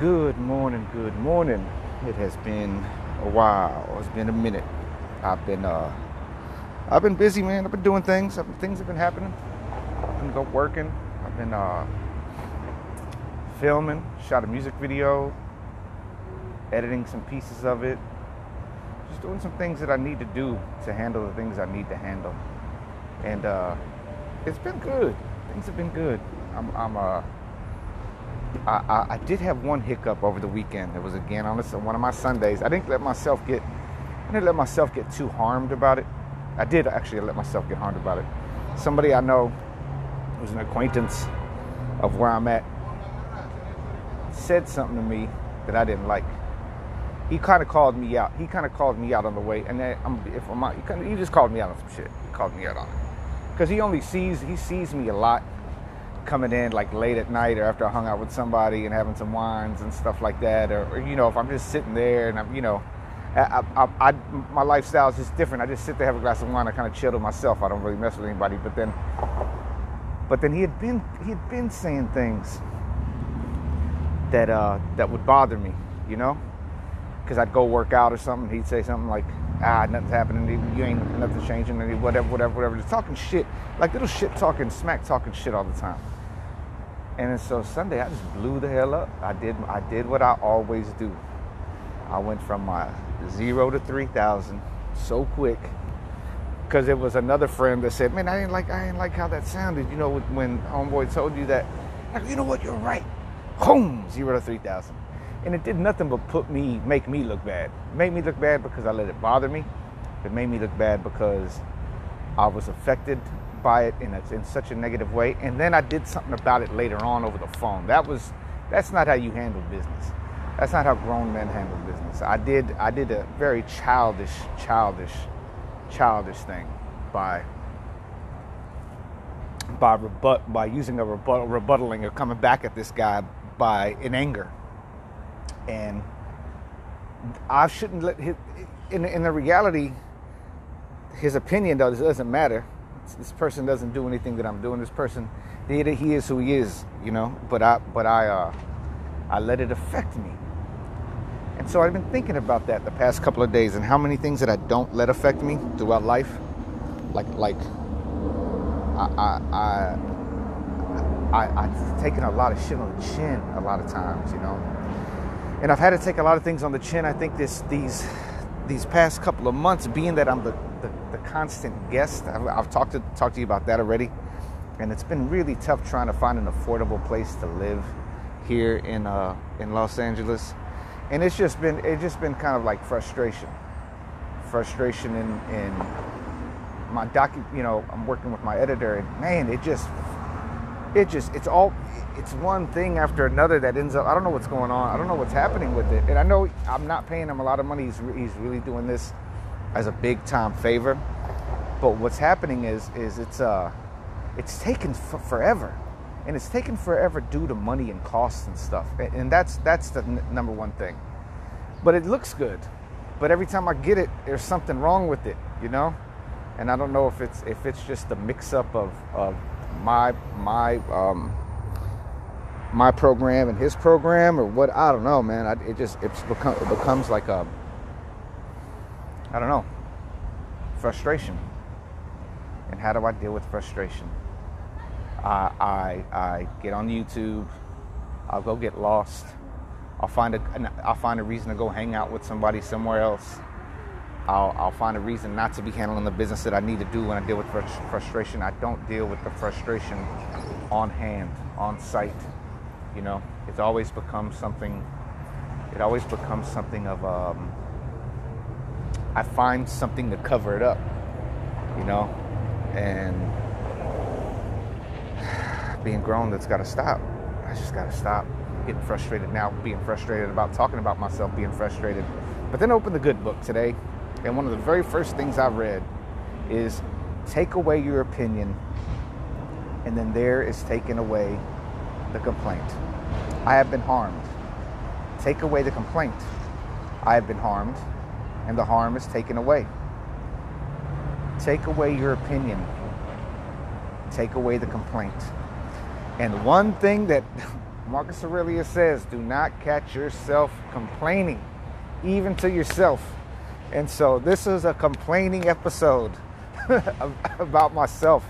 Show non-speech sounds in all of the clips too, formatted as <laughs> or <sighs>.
Good morning, good morning. It has been a while. It's been a minute. I've been uh I've been busy, man. I've been doing things. I've, things have been happening. I've been go working. I've been uh filming, shot a music video, editing some pieces of it. Just doing some things that I need to do to handle the things I need to handle. And uh it's been good. Things have been good. I'm I'm uh I, I, I, did have one hiccup over the weekend. It was again on one of my Sundays. I didn't let myself get I didn't let myself get too harmed about it. I did actually let myself get harmed about it. Somebody I know who's an acquaintance of where I'm at said something to me that I didn't like. He kind of called me out. He kind of called me out on the way, and then I'm, if I'm out, he, kinda, he just called me out on some shit. He called me out on it because he only sees he sees me a lot coming in like late at night or after I hung out with somebody and having some wines and stuff like that, or, or you know if I'm just sitting there and I'm you know. I, I, I, my lifestyle is just different. I just sit there, have a glass of wine, I kind of chill to myself. I don't really mess with anybody. But then, but then he had been he had been saying things that uh, that would bother me, you know, because I'd go work out or something. He'd say something like, "Ah, nothing's happening. You ain't nothing's changing. And whatever, whatever, whatever." Just talking shit, like little shit talking, smack talking shit all the time. And so Sunday, I just blew the hell up. I did I did what I always do. I went from my zero to three thousand so quick because it was another friend that said, "Man, I didn't like I didn't like how that sounded." You know, when homeboy told you that, like, you know what, you're right. Boom, zero to three thousand, and it did nothing but put me, make me look bad. It made me look bad because I let it bother me. It made me look bad because I was affected by it in, a, in such a negative way, and then I did something about it later on over the phone. That was that's not how you handle business. That's not how grown men handle business. I did I did a very childish, childish, childish thing by by rebut by using a rebuttal, rebuttaling or coming back at this guy by in anger. And I shouldn't let his, in in the reality his opinion does doesn't matter. This person doesn't do anything that I'm doing. This person, he, he is who he is, you know. But I, but I, uh, I let it affect me. And so I've been thinking about that the past couple of days and how many things that I don't let affect me throughout life. Like like I I I, I I've taken a lot of shit on the chin a lot of times, you know. And I've had to take a lot of things on the chin. I think this these these past couple of months, being that I'm the, the, the constant guest, I've, I've talked to talked to you about that already, and it's been really tough trying to find an affordable place to live here in uh, in Los Angeles. And it's just been it's just been kind of like frustration. Frustration in in my docu you know i'm working with my editor and man it just it just it's all it's one thing after another that ends up i don't know what's going on. I don't know what's happening with it. And i know i'm not paying him a lot of money. He's, he's really doing this as a big time favor but what's happening is is it's uh it's taken f- forever and it's taken forever due to money and costs and stuff and that's that's the n- number one thing. But it looks good but every time i get it there's something wrong with it you know? And i don't know if it's if it's just a mix up of of my my um my program and his program or what i don't know man. I, it just it's become it becomes like a i don't know frustration and how do i deal with frustration I, I, I get on YouTube. I'll go get lost. I'll find a I'll find a reason to go hang out with somebody somewhere else. I'll, I'll find a reason not to be handling the business that I need to do when I deal with frustration. I don't deal with the frustration on hand, on site. You know, it's always become something. It always becomes something of. Um, I find something to cover it up. You know, and <sighs> being grown that's got to stop. I just got to stop getting frustrated now, being frustrated about talking about myself, being frustrated. But then open the good book today, and one of the very first things I read is take away your opinion, and then there is taken away the complaint. I have been harmed. Take away the complaint. I have been harmed, and the harm is taken away. Take away your opinion. Take away the complaint. And one thing that <laughs> Marcus Aurelius says, do not catch yourself complaining, even to yourself. And so this is a complaining episode <laughs> about myself,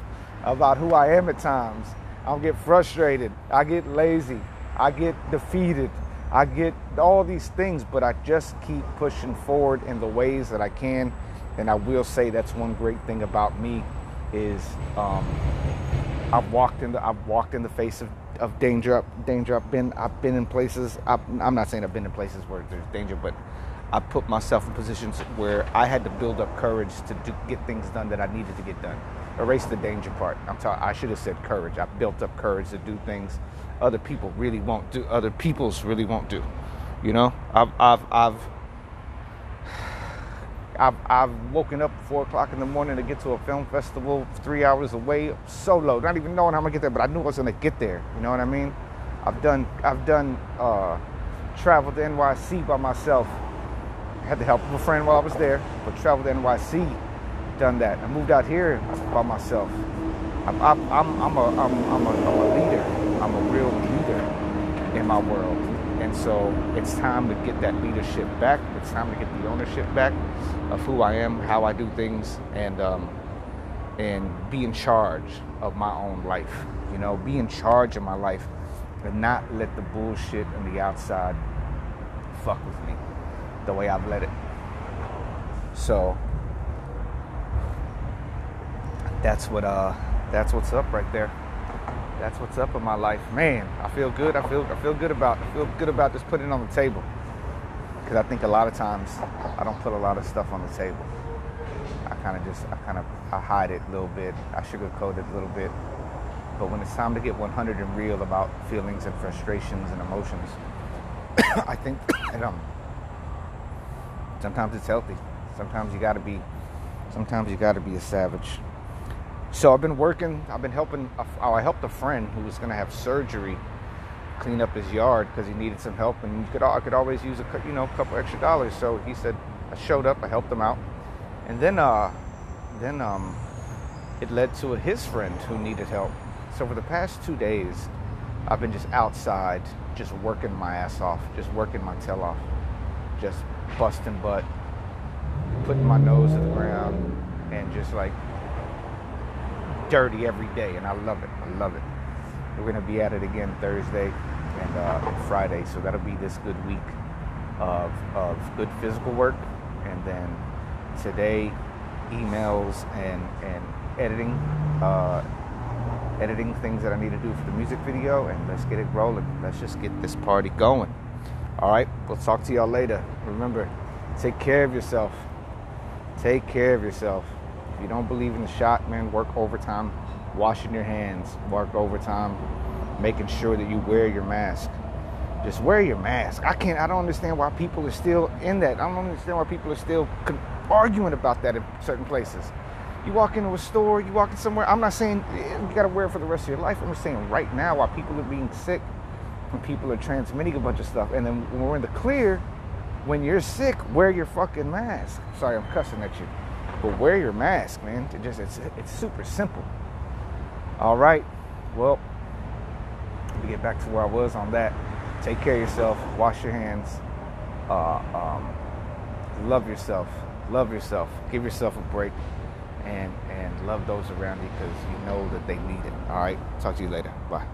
about who I am at times. I get frustrated. I get lazy. I get defeated. I get all these things, but I just keep pushing forward in the ways that I can. And I will say that's one great thing about me is um, I've walked in the I've walked in the face of, of danger. Danger. I've been I've been in places. i I'm not saying I've been in places where there's danger, but I put myself in positions where I had to build up courage to do, get things done that I needed to get done. Erase the danger part. I'm ta- I should have said courage. I built up courage to do things other people really won't do. Other people's really won't do. You know, I've I've I've I've, I've woken up four o'clock in the morning to get to a film festival three hours away, solo, not even knowing how I'm gonna get there, but I knew I was gonna get there. You know what I mean? I've done I've done uh, travel to NYC by myself had the help of a friend while I was there, but traveled to NYC, done that. I moved out here by myself. I'm, I'm, I'm, a, I'm, I'm, a, I'm a leader. I'm a real leader in my world. And so it's time to get that leadership back. It's time to get the ownership back of who I am, how I do things, and um, and be in charge of my own life. You know, be in charge of my life and not let the bullshit on the outside fuck with me the way I've let it. So that's what uh that's what's up right there. That's what's up in my life. Man, I feel good. I feel I feel good about I feel good about just putting it on the table. Cuz I think a lot of times I don't put a lot of stuff on the table. I kind of just I kind of I hide it a little bit. I sugarcoat it a little bit. But when it's time to get 100 and real about feelings and frustrations and emotions, <coughs> I think <coughs> that um Sometimes it's healthy. Sometimes you got to be. Sometimes you got to be a savage. So I've been working. I've been helping. Oh, I helped a friend who was going to have surgery, clean up his yard because he needed some help, and you could I could always use a you know a couple extra dollars. So he said I showed up. I helped him out, and then uh, then um, it led to his friend who needed help. So for the past two days, I've been just outside, just working my ass off, just working my tail off, just busting butt, putting my nose to the ground, and just like dirty every day. And I love it. I love it. We're gonna be at it again Thursday and uh, Friday, so that'll be this good week of of good physical work, and then today emails and and editing. Uh, editing things that I need to do for the music video, and let's get it rolling. Let's just get this party going. All right, we'll talk to y'all later. Remember, take care of yourself. Take care of yourself. If you don't believe in the shot, man, work overtime, washing your hands, work overtime, making sure that you wear your mask. Just wear your mask. I can't, I don't understand why people are still in that. I don't understand why people are still arguing about that in certain places. You walk into a store, you walk in somewhere. I'm not saying eh, you got to wear it for the rest of your life. I'm just saying right now, while people are being sick, and people are transmitting a bunch of stuff. And then when we're in the clear, when you're sick, wear your fucking mask. Sorry, I'm cussing at you. But wear your mask, man. It just it's it's super simple. All right. Well, let me get back to where I was on that. Take care of yourself. Wash your hands. Uh, um, love yourself. Love yourself. Give yourself a break, and and love those around you because you know that they need it. All right. Talk to you later. Bye.